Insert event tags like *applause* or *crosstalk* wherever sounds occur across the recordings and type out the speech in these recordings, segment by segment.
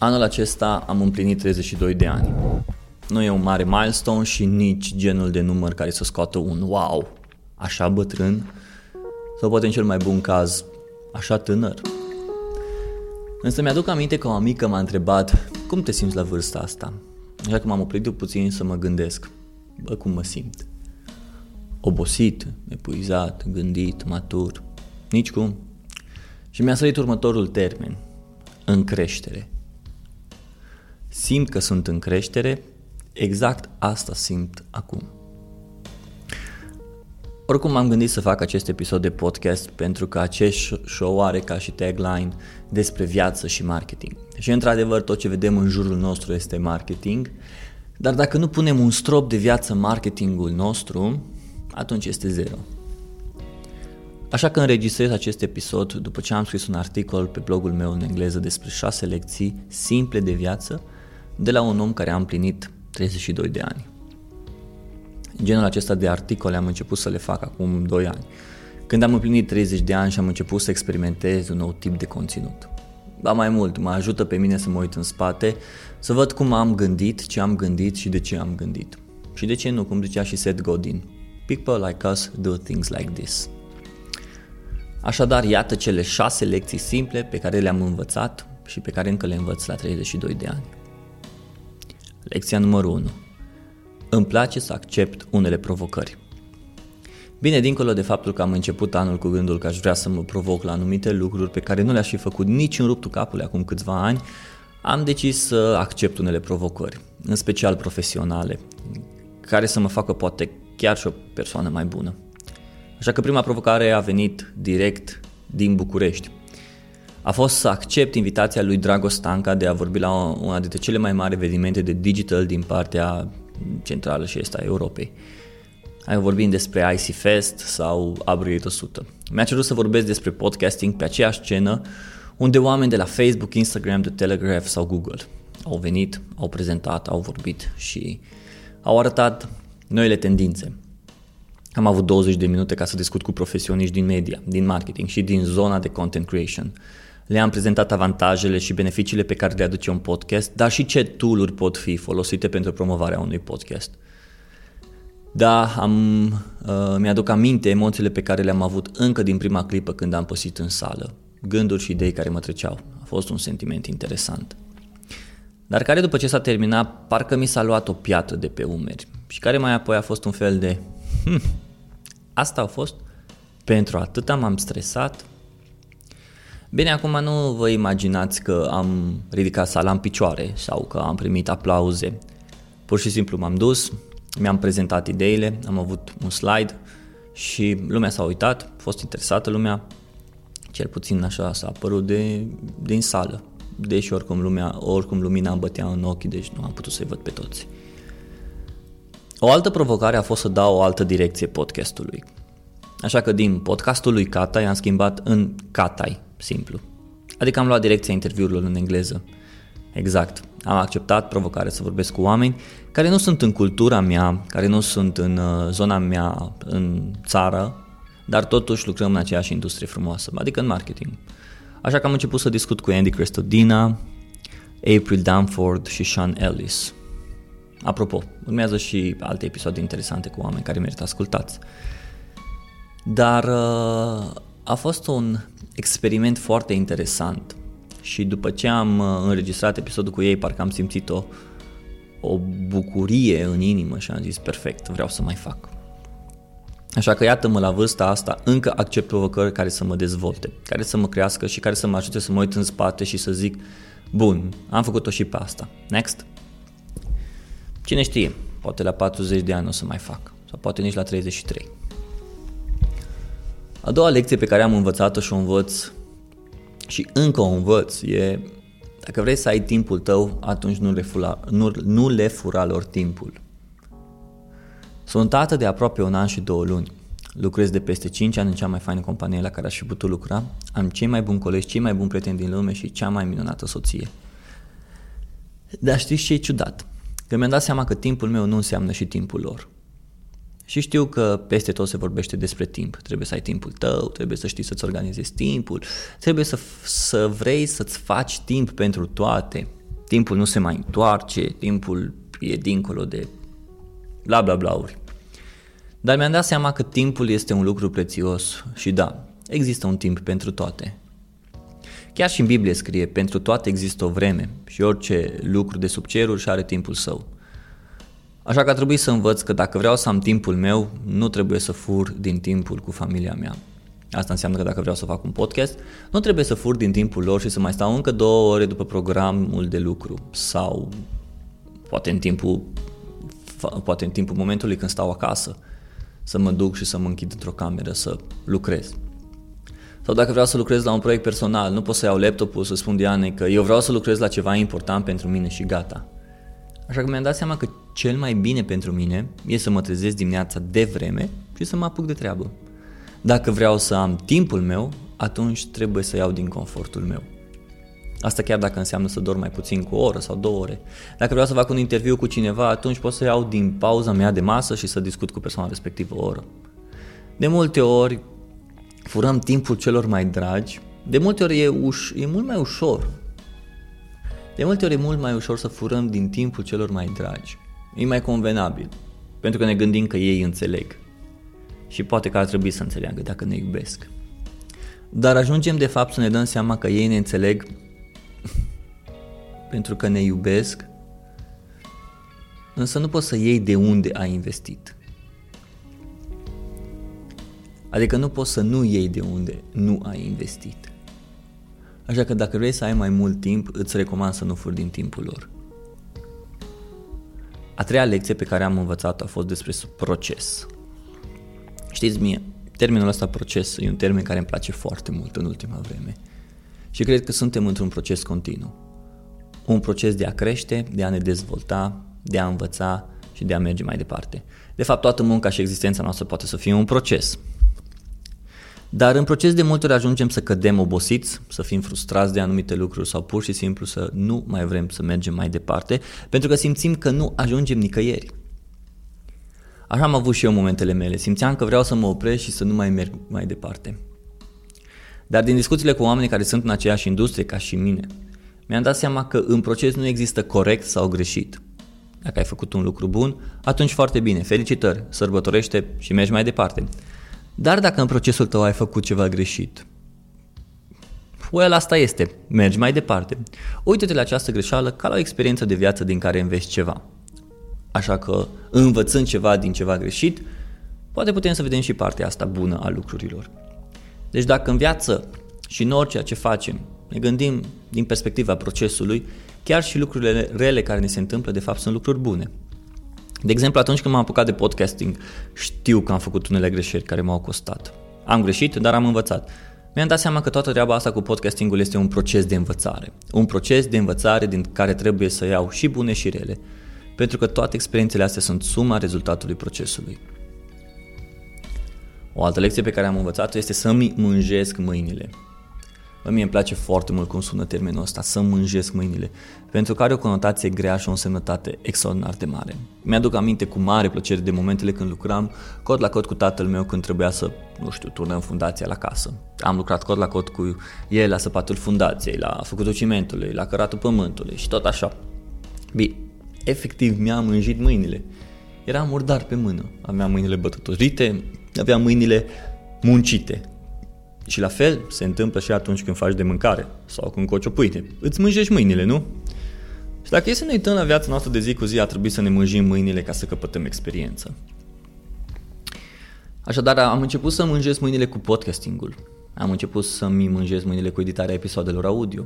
Anul acesta am împlinit 32 de ani. Nu e un mare milestone și nici genul de număr care să scoată un wow, așa bătrân, sau poate în cel mai bun caz, așa tânăr. Însă mi-aduc aminte că o amică m-a întrebat cum te simți la vârsta asta. Așa că m-am oprit puțin să mă gândesc. Bă, cum mă simt? Obosit, epuizat, gândit, matur. Nici cum. Și mi-a sărit următorul termen. În creștere simt că sunt în creștere, exact asta simt acum. Oricum am gândit să fac acest episod de podcast pentru că acest show are ca și tagline despre viață și marketing. Și într-adevăr tot ce vedem în jurul nostru este marketing, dar dacă nu punem un strop de viață în marketingul nostru, atunci este zero. Așa că înregistrez acest episod după ce am scris un articol pe blogul meu în engleză despre 6 lecții simple de viață de la un om care a împlinit 32 de ani. Genul acesta de articole am început să le fac acum 2 ani, când am împlinit 30 de ani și am început să experimentez un nou tip de conținut. Ba mai mult, mă ajută pe mine să mă uit în spate, să văd cum am gândit, ce am gândit și de ce am gândit. Și de ce nu, cum zicea și Seth Godin, people like us do things like this. Așadar, iată cele șase lecții simple pe care le-am învățat și pe care încă le învăț la 32 de ani. Lecția numărul 1. Îmi place să accept unele provocări. Bine, dincolo de faptul că am început anul cu gândul că aș vrea să mă provoc la anumite lucruri pe care nu le-aș fi făcut nici în ruptul capului acum câțiva ani, am decis să accept unele provocări, în special profesionale, care să mă facă poate chiar și o persoană mai bună. Așa că prima provocare a venit direct din București a fost să accept invitația lui Drago Stanca de a vorbi la una dintre cele mai mari evenimente de digital din partea centrală și est a Europei. Ai vorbim despre IC Fest sau Upgrade 100. Mi-a cerut să vorbesc despre podcasting pe aceeași scenă unde oameni de la Facebook, Instagram, The Telegraph sau Google au venit, au prezentat, au vorbit și au arătat noile tendințe. Am avut 20 de minute ca să discut cu profesioniști din media, din marketing și din zona de content creation le-am prezentat avantajele și beneficiile pe care le aduce un podcast, dar și ce tool pot fi folosite pentru promovarea unui podcast. Da, am, uh, mi-aduc aminte emoțiile pe care le-am avut încă din prima clipă când am păsit în sală, gânduri și idei care mă treceau. A fost un sentiment interesant. Dar care după ce s-a terminat, parcă mi s-a luat o piatră de pe umeri și care mai apoi a fost un fel de hm, asta a fost? Pentru atâta m-am stresat, Bine, acum nu vă imaginați că am ridicat sala în picioare sau că am primit aplauze. Pur și simplu m-am dus, mi-am prezentat ideile, am avut un slide și lumea s-a uitat, a fost interesată lumea, cel puțin așa s-a apărut de, din sală. Deși oricum, lumea, oricum lumina îmi bătea în ochi, deci nu am putut să-i văd pe toți. O altă provocare a fost să dau o altă direcție podcastului. Așa că din podcastul lui Catai am schimbat în Catai, simplu. Adică am luat direcția interviurilor în engleză. Exact. Am acceptat provocarea să vorbesc cu oameni care nu sunt în cultura mea, care nu sunt în uh, zona mea, în țară, dar totuși lucrăm în aceeași industrie frumoasă, adică în marketing. Așa că am început să discut cu Andy Crestodina, April Danford și Sean Ellis. Apropo, urmează și alte episoade interesante cu oameni care merită ascultați. Dar uh, a fost un experiment foarte interesant și după ce am uh, înregistrat episodul cu ei, parcă am simțit o, o bucurie în inimă și am zis perfect, vreau să mai fac. Așa că iată-mă la vârsta asta, încă accept provocări care să mă dezvolte, care să mă crească și care să mă ajute să mă uit în spate și să zic, bun, am făcut-o și pe asta. Next. Cine știe, poate la 40 de ani o să mai fac, sau poate nici la 33. A doua lecție pe care am învățat-o și o învăț și încă o învăț e dacă vrei să ai timpul tău, atunci nu le fura, nu, nu le fura lor timpul. Sunt tată de aproape un an și două luni. Lucrez de peste 5 ani în cea mai faină companie la care aș fi putut lucra. Am cei mai buni colegi, cei mai buni prieteni din lume și cea mai minunată soție. Dar știți ce e ciudat? Că mi-am dat seama că timpul meu nu înseamnă și timpul lor. Și știu că peste tot se vorbește despre timp. Trebuie să ai timpul tău, trebuie să știi să-ți organizezi timpul, trebuie să, să vrei să-ți faci timp pentru toate. Timpul nu se mai întoarce, timpul e dincolo de bla bla blauri. Dar mi-am dat seama că timpul este un lucru prețios și da, există un timp pentru toate. Chiar și în Biblie scrie, pentru toate există o vreme și orice lucru de sub ceruri și are timpul său. Așa că a trebuit să învăț că dacă vreau să am timpul meu, nu trebuie să fur din timpul cu familia mea. Asta înseamnă că dacă vreau să fac un podcast, nu trebuie să fur din timpul lor și să mai stau încă două ore după programul de lucru sau poate în timpul, poate în timpul momentului când stau acasă să mă duc și să mă închid într-o cameră să lucrez. Sau dacă vreau să lucrez la un proiect personal, nu pot să iau laptopul să spun Dianei că eu vreau să lucrez la ceva important pentru mine și gata. Așa că mi-am dat seama că cel mai bine pentru mine e să mă trezesc dimineața de vreme și să mă apuc de treabă. Dacă vreau să am timpul meu, atunci trebuie să iau din confortul meu. Asta chiar dacă înseamnă să dorm mai puțin cu o oră sau două ore. Dacă vreau să fac un interviu cu cineva, atunci pot să iau din pauza mea de masă și să discut cu persoana respectivă o oră. De multe ori furăm timpul celor mai dragi, de multe ori e, uș- e mult mai ușor. De multe ori e mult mai ușor să furăm din timpul celor mai dragi. E mai convenabil, pentru că ne gândim că ei înțeleg. Și poate că ar trebui să înțeleagă dacă ne iubesc. Dar ajungem de fapt să ne dăm seama că ei ne înțeleg *laughs* pentru că ne iubesc, însă nu poți să iei de unde ai investit. Adică nu poți să nu iei de unde nu ai investit. Așa că dacă vrei să ai mai mult timp, îți recomand să nu furi din timpul lor. A treia lecție pe care am învățat-o a fost despre proces. Știți mie, termenul ăsta proces e un termen care îmi place foarte mult în ultima vreme. Și cred că suntem într-un proces continuu. Un proces de a crește, de a ne dezvolta, de a învăța și de a merge mai departe. De fapt, toată munca și existența noastră poate să fie un proces. Dar în proces de multe ori ajungem să cădem obosiți, să fim frustrați de anumite lucruri sau pur și simplu să nu mai vrem să mergem mai departe, pentru că simțim că nu ajungem nicăieri. Așa am avut și eu momentele mele, simțeam că vreau să mă opresc și să nu mai merg mai departe. Dar din discuțiile cu oamenii care sunt în aceeași industrie ca și mine, mi-am dat seama că în proces nu există corect sau greșit. Dacă ai făcut un lucru bun, atunci foarte bine, felicitări, sărbătorește și mergi mai departe. Dar dacă în procesul tău ai făcut ceva greșit, well, asta este, mergi mai departe. Uită-te la această greșeală ca la o experiență de viață din care înveți ceva. Așa că, învățând ceva din ceva greșit, poate putem să vedem și partea asta bună a lucrurilor. Deci dacă în viață și în orice ce facem ne gândim din perspectiva procesului, chiar și lucrurile rele care ne se întâmplă de fapt sunt lucruri bune. De exemplu, atunci când m-am apucat de podcasting, știu că am făcut unele greșeli care m-au costat. Am greșit, dar am învățat. Mi-am dat seama că toată treaba asta cu podcastingul este un proces de învățare. Un proces de învățare din care trebuie să iau și bune și rele. Pentru că toate experiențele astea sunt suma rezultatului procesului. O altă lecție pe care am învățat-o este să-mi mânjesc mâinile. Bă, mie îmi place foarte mult cum sună termenul ăsta, să mânjesc mâinile, pentru că are o conotație grea și o însemnătate extraordinar de mare. Mi-aduc aminte cu mare plăcere de momentele când lucram cod la cod cu tatăl meu când trebuia să, nu știu, turnăm fundația la casă. Am lucrat cod la cod cu el la săpatul fundației, la făcutul cimentului, la căratul pământului și tot așa. Bine, efectiv mi-am mânjit mâinile. Era murdar pe mână, aveam mâinile bătătorite, aveam mâinile muncite, și la fel se întâmplă și atunci când faci de mâncare sau când coci o pâine. Îți mânjești mâinile, nu? Și dacă e să ne uităm la viața noastră de zi cu zi, a trebuit să ne mânjim mâinile ca să căpătăm experiență. Așadar, am început să mânjesc mâinile cu podcastingul. Am început să-mi mânjesc mâinile cu editarea episoadelor audio.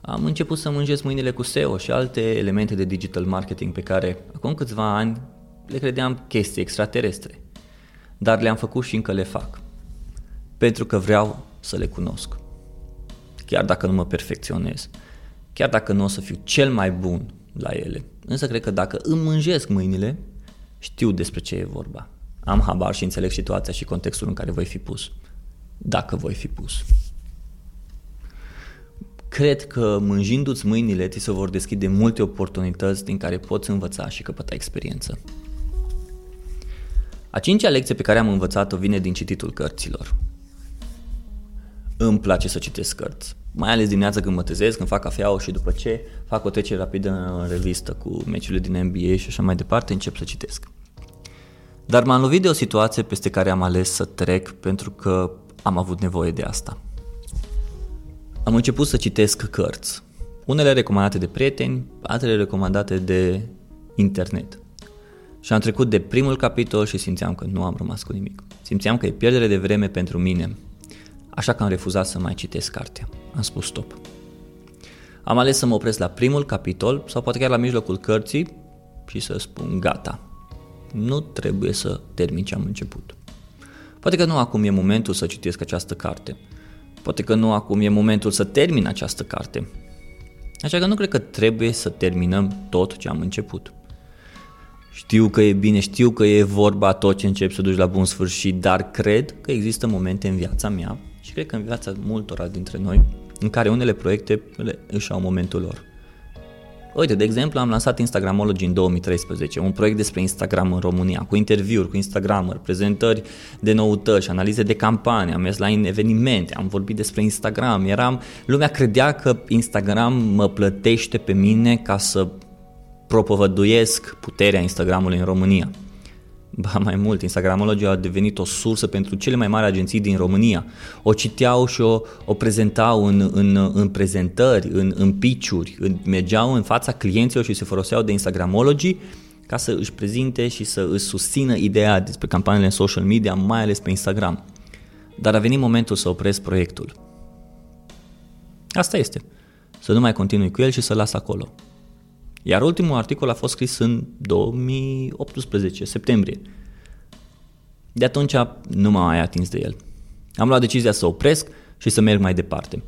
Am început să mânjesc mâinile cu SEO și alte elemente de digital marketing pe care, acum câțiva ani, le credeam chestii extraterestre. Dar le-am făcut și încă le fac pentru că vreau să le cunosc. Chiar dacă nu mă perfecționez, chiar dacă nu o să fiu cel mai bun la ele. Însă cred că dacă îmi mânjesc mâinile, știu despre ce e vorba. Am habar și înțeleg situația și contextul în care voi fi pus. Dacă voi fi pus. Cred că mânjindu-ți mâinile ți se vor deschide multe oportunități din care poți învăța și căpăta experiență. A cincea lecție pe care am învățat-o vine din cititul cărților. Îmi place să citesc cărți. Mai ales dimineața când mă trezesc, când fac cafeaua și după ce fac o trecere rapidă în revistă cu meciurile din NBA și așa mai departe, încep să citesc. Dar m-am lovit de o situație peste care am ales să trec pentru că am avut nevoie de asta. Am început să citesc cărți. Unele recomandate de prieteni, altele recomandate de internet. Și am trecut de primul capitol și simțeam că nu am rămas cu nimic. Simțeam că e pierdere de vreme pentru mine. Așa că am refuzat să mai citesc cartea. Am spus stop. Am ales să mă opresc la primul capitol sau poate chiar la mijlocul cărții și să spun gata. Nu trebuie să termin ce am început. Poate că nu acum e momentul să citesc această carte. Poate că nu acum e momentul să termin această carte. Așa că nu cred că trebuie să terminăm tot ce am început. Știu că e bine, știu că e vorba tot ce începi să duci la bun sfârșit, dar cred că există momente în viața mea și cred că în viața multora dintre noi în care unele proiecte își au momentul lor. Uite, de exemplu, am lansat Instagramology în 2013, un proiect despre Instagram în România, cu interviuri cu Instagramer, prezentări de noutăți, analize de campanie, am mers la evenimente, am vorbit despre Instagram, eram, lumea credea că Instagram mă plătește pe mine ca să propovăduiesc puterea Instagramului în România. Ba mai mult, Instagramology a devenit o sursă pentru cele mai mari agenții din România. O citeau și o, o prezentau în, în, în prezentări, în, în pitch-uri, în, mergeau în fața clienților și se foloseau de Instagramology ca să își prezinte și să își susțină ideea despre campaniile în social media, mai ales pe Instagram. Dar a venit momentul să opresc proiectul. Asta este. Să nu mai continui cu el și să las acolo. Iar ultimul articol a fost scris în 2018, septembrie. De atunci nu m-am mai atins de el. Am luat decizia să opresc și să merg mai departe.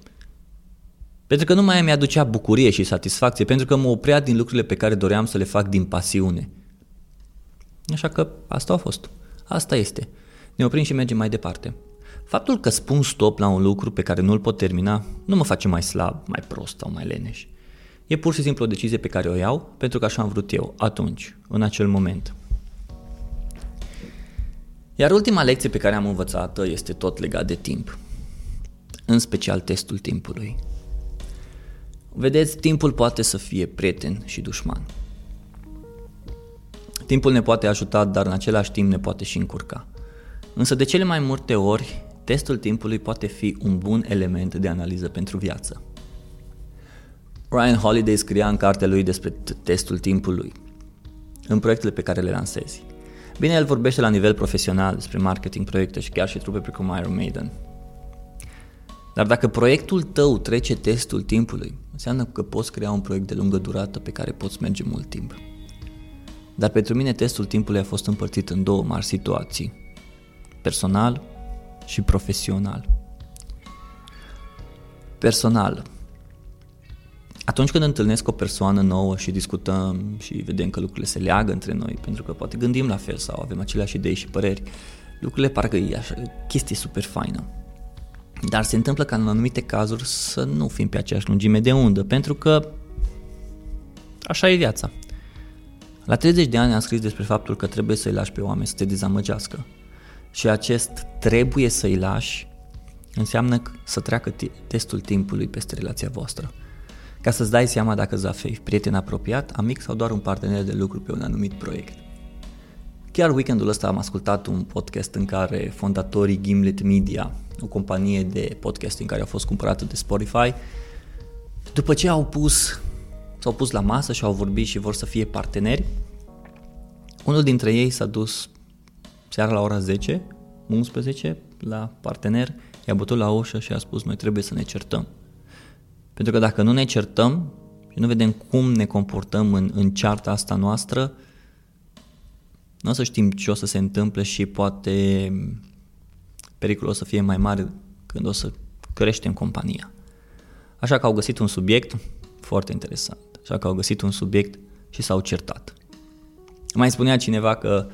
Pentru că nu mai mi-aducea bucurie și satisfacție, pentru că mă oprea din lucrurile pe care doream să le fac din pasiune. Așa că asta a fost. Asta este. Ne oprim și mergem mai departe. Faptul că spun stop la un lucru pe care nu-l pot termina nu mă face mai slab, mai prost sau mai leneș. E pur și simplu o decizie pe care o iau pentru că așa am vrut eu, atunci, în acel moment. Iar ultima lecție pe care am învățat-o este tot legat de timp, în special testul timpului. Vedeți, timpul poate să fie prieten și dușman. Timpul ne poate ajuta, dar în același timp ne poate și încurca. Însă de cele mai multe ori, testul timpului poate fi un bun element de analiză pentru viață. Ryan Holiday scria în cartea lui despre testul timpului, în proiectele pe care le lansezi. Bine, el vorbește la nivel profesional despre marketing, proiecte și chiar și trupe precum Iron Maiden. Dar dacă proiectul tău trece testul timpului, înseamnă că poți crea un proiect de lungă durată pe care poți merge mult timp. Dar pentru mine testul timpului a fost împărțit în două mari situații, personal și profesional. Personal, atunci când întâlnesc o persoană nouă și discutăm și vedem că lucrurile se leagă între noi, pentru că poate gândim la fel sau avem aceleași idei și păreri, lucrurile parcă e așa, chestie super faină. Dar se întâmplă ca în anumite cazuri să nu fim pe aceeași lungime de undă, pentru că așa e viața. La 30 de ani am scris despre faptul că trebuie să-i lași pe oameni să te dezamăgească. Și acest trebuie să-i lași înseamnă să treacă testul timpului peste relația voastră ca să-ți dai seama dacă îți prieten apropiat, amic sau doar un partener de lucru pe un anumit proiect. Chiar weekendul ăsta am ascultat un podcast în care fondatorii Gimlet Media, o companie de podcasting care a fost cumpărată de Spotify, după ce au pus, s-au pus la masă și au vorbit și vor să fie parteneri, unul dintre ei s-a dus seara la ora 10, 11, la partener, i-a bătut la ușă și a spus noi trebuie să ne certăm. Pentru că dacă nu ne certăm și nu vedem cum ne comportăm în, în cearta asta noastră, nu o să știm ce o să se întâmple și poate pericolul o să fie mai mare când o să creștem compania. Așa că au găsit un subiect foarte interesant. Așa că au găsit un subiect și s-au certat. Mai spunea cineva că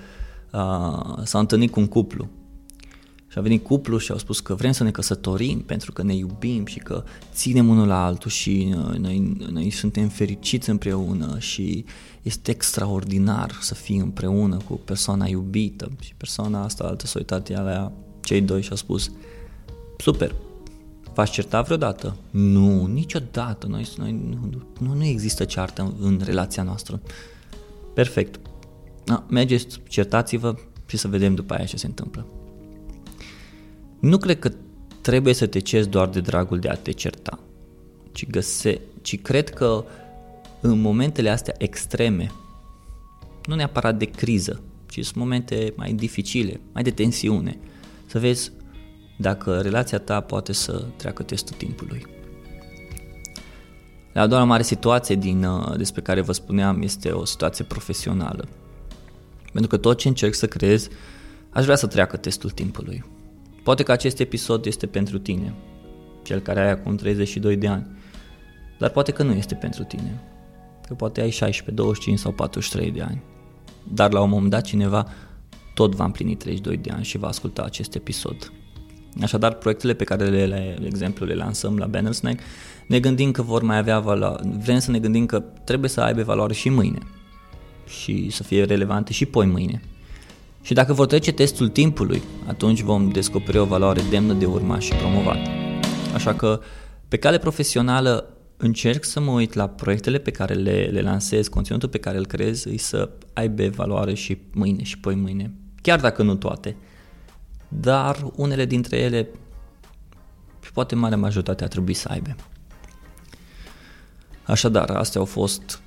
uh, s-a întâlnit cu un cuplu și a venit cuplu și au spus că vrem să ne căsătorim pentru că ne iubim și că ținem unul la altul și uh, noi, noi suntem fericiți împreună și este extraordinar să fii împreună cu persoana iubită. Și persoana asta altă s-a uitat la cei doi și a spus super, V-ați certat vreodată? Nu, niciodată. Noi, noi, nu, nu, nu există ceartă în, în relația noastră. Perfect. Da, mergeți, certați-vă și să vedem după aia ce se întâmplă. Nu cred că trebuie să te ceri doar de dragul de a te certa, ci, găse, ci cred că în momentele astea extreme, nu neapărat de criză, ci sunt momente mai dificile, mai de tensiune, să vezi dacă relația ta poate să treacă testul timpului. La a doua mare situație din, uh, despre care vă spuneam este o situație profesională. Pentru că tot ce încerc să creez, aș vrea să treacă testul timpului. Poate că acest episod este pentru tine, cel care ai acum 32 de ani, dar poate că nu este pentru tine, că poate ai 16, 25 sau 43 de ani. Dar la un moment dat cineva tot va împlini 32 de ani și va asculta acest episod. Așadar, proiectele pe care le, le, de exemplu, le lansăm la Banner Snack, ne gândim că vor mai avea valoare, vrem să ne gândim că trebuie să aibă valoare și mâine și să fie relevante și poi mâine. Și dacă vor trece testul timpului, atunci vom descoperi o valoare demnă de urmat și promovat. Așa că, pe cale profesională, încerc să mă uit la proiectele pe care le, le lansez, conținutul pe care îl creez, să aibă valoare și mâine și poi mâine. Chiar dacă nu toate. Dar unele dintre ele, și poate mare majoritate, ar trebui să aibă. Așadar, astea au fost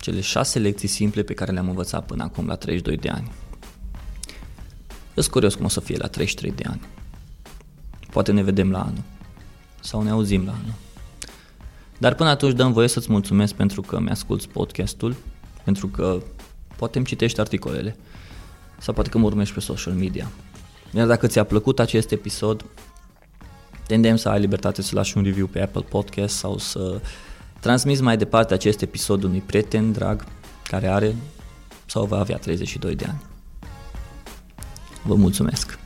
cele șase lecții simple pe care le-am învățat până acum la 32 de ani. Sunt curios cum o să fie la 33 de ani. Poate ne vedem la anul. Sau ne auzim la anul. Dar până atunci dăm voie să-ți mulțumesc pentru că mi-asculti podcastul, pentru că poate îmi citești articolele sau poate că mă urmești pe social media. Iar dacă ți-a plăcut acest episod, te îndemn să ai libertate să lași un review pe Apple Podcast sau să transmiți mai departe acest episod unui prieten drag care are sau va avea 32 de ani. Vă mulțumesc!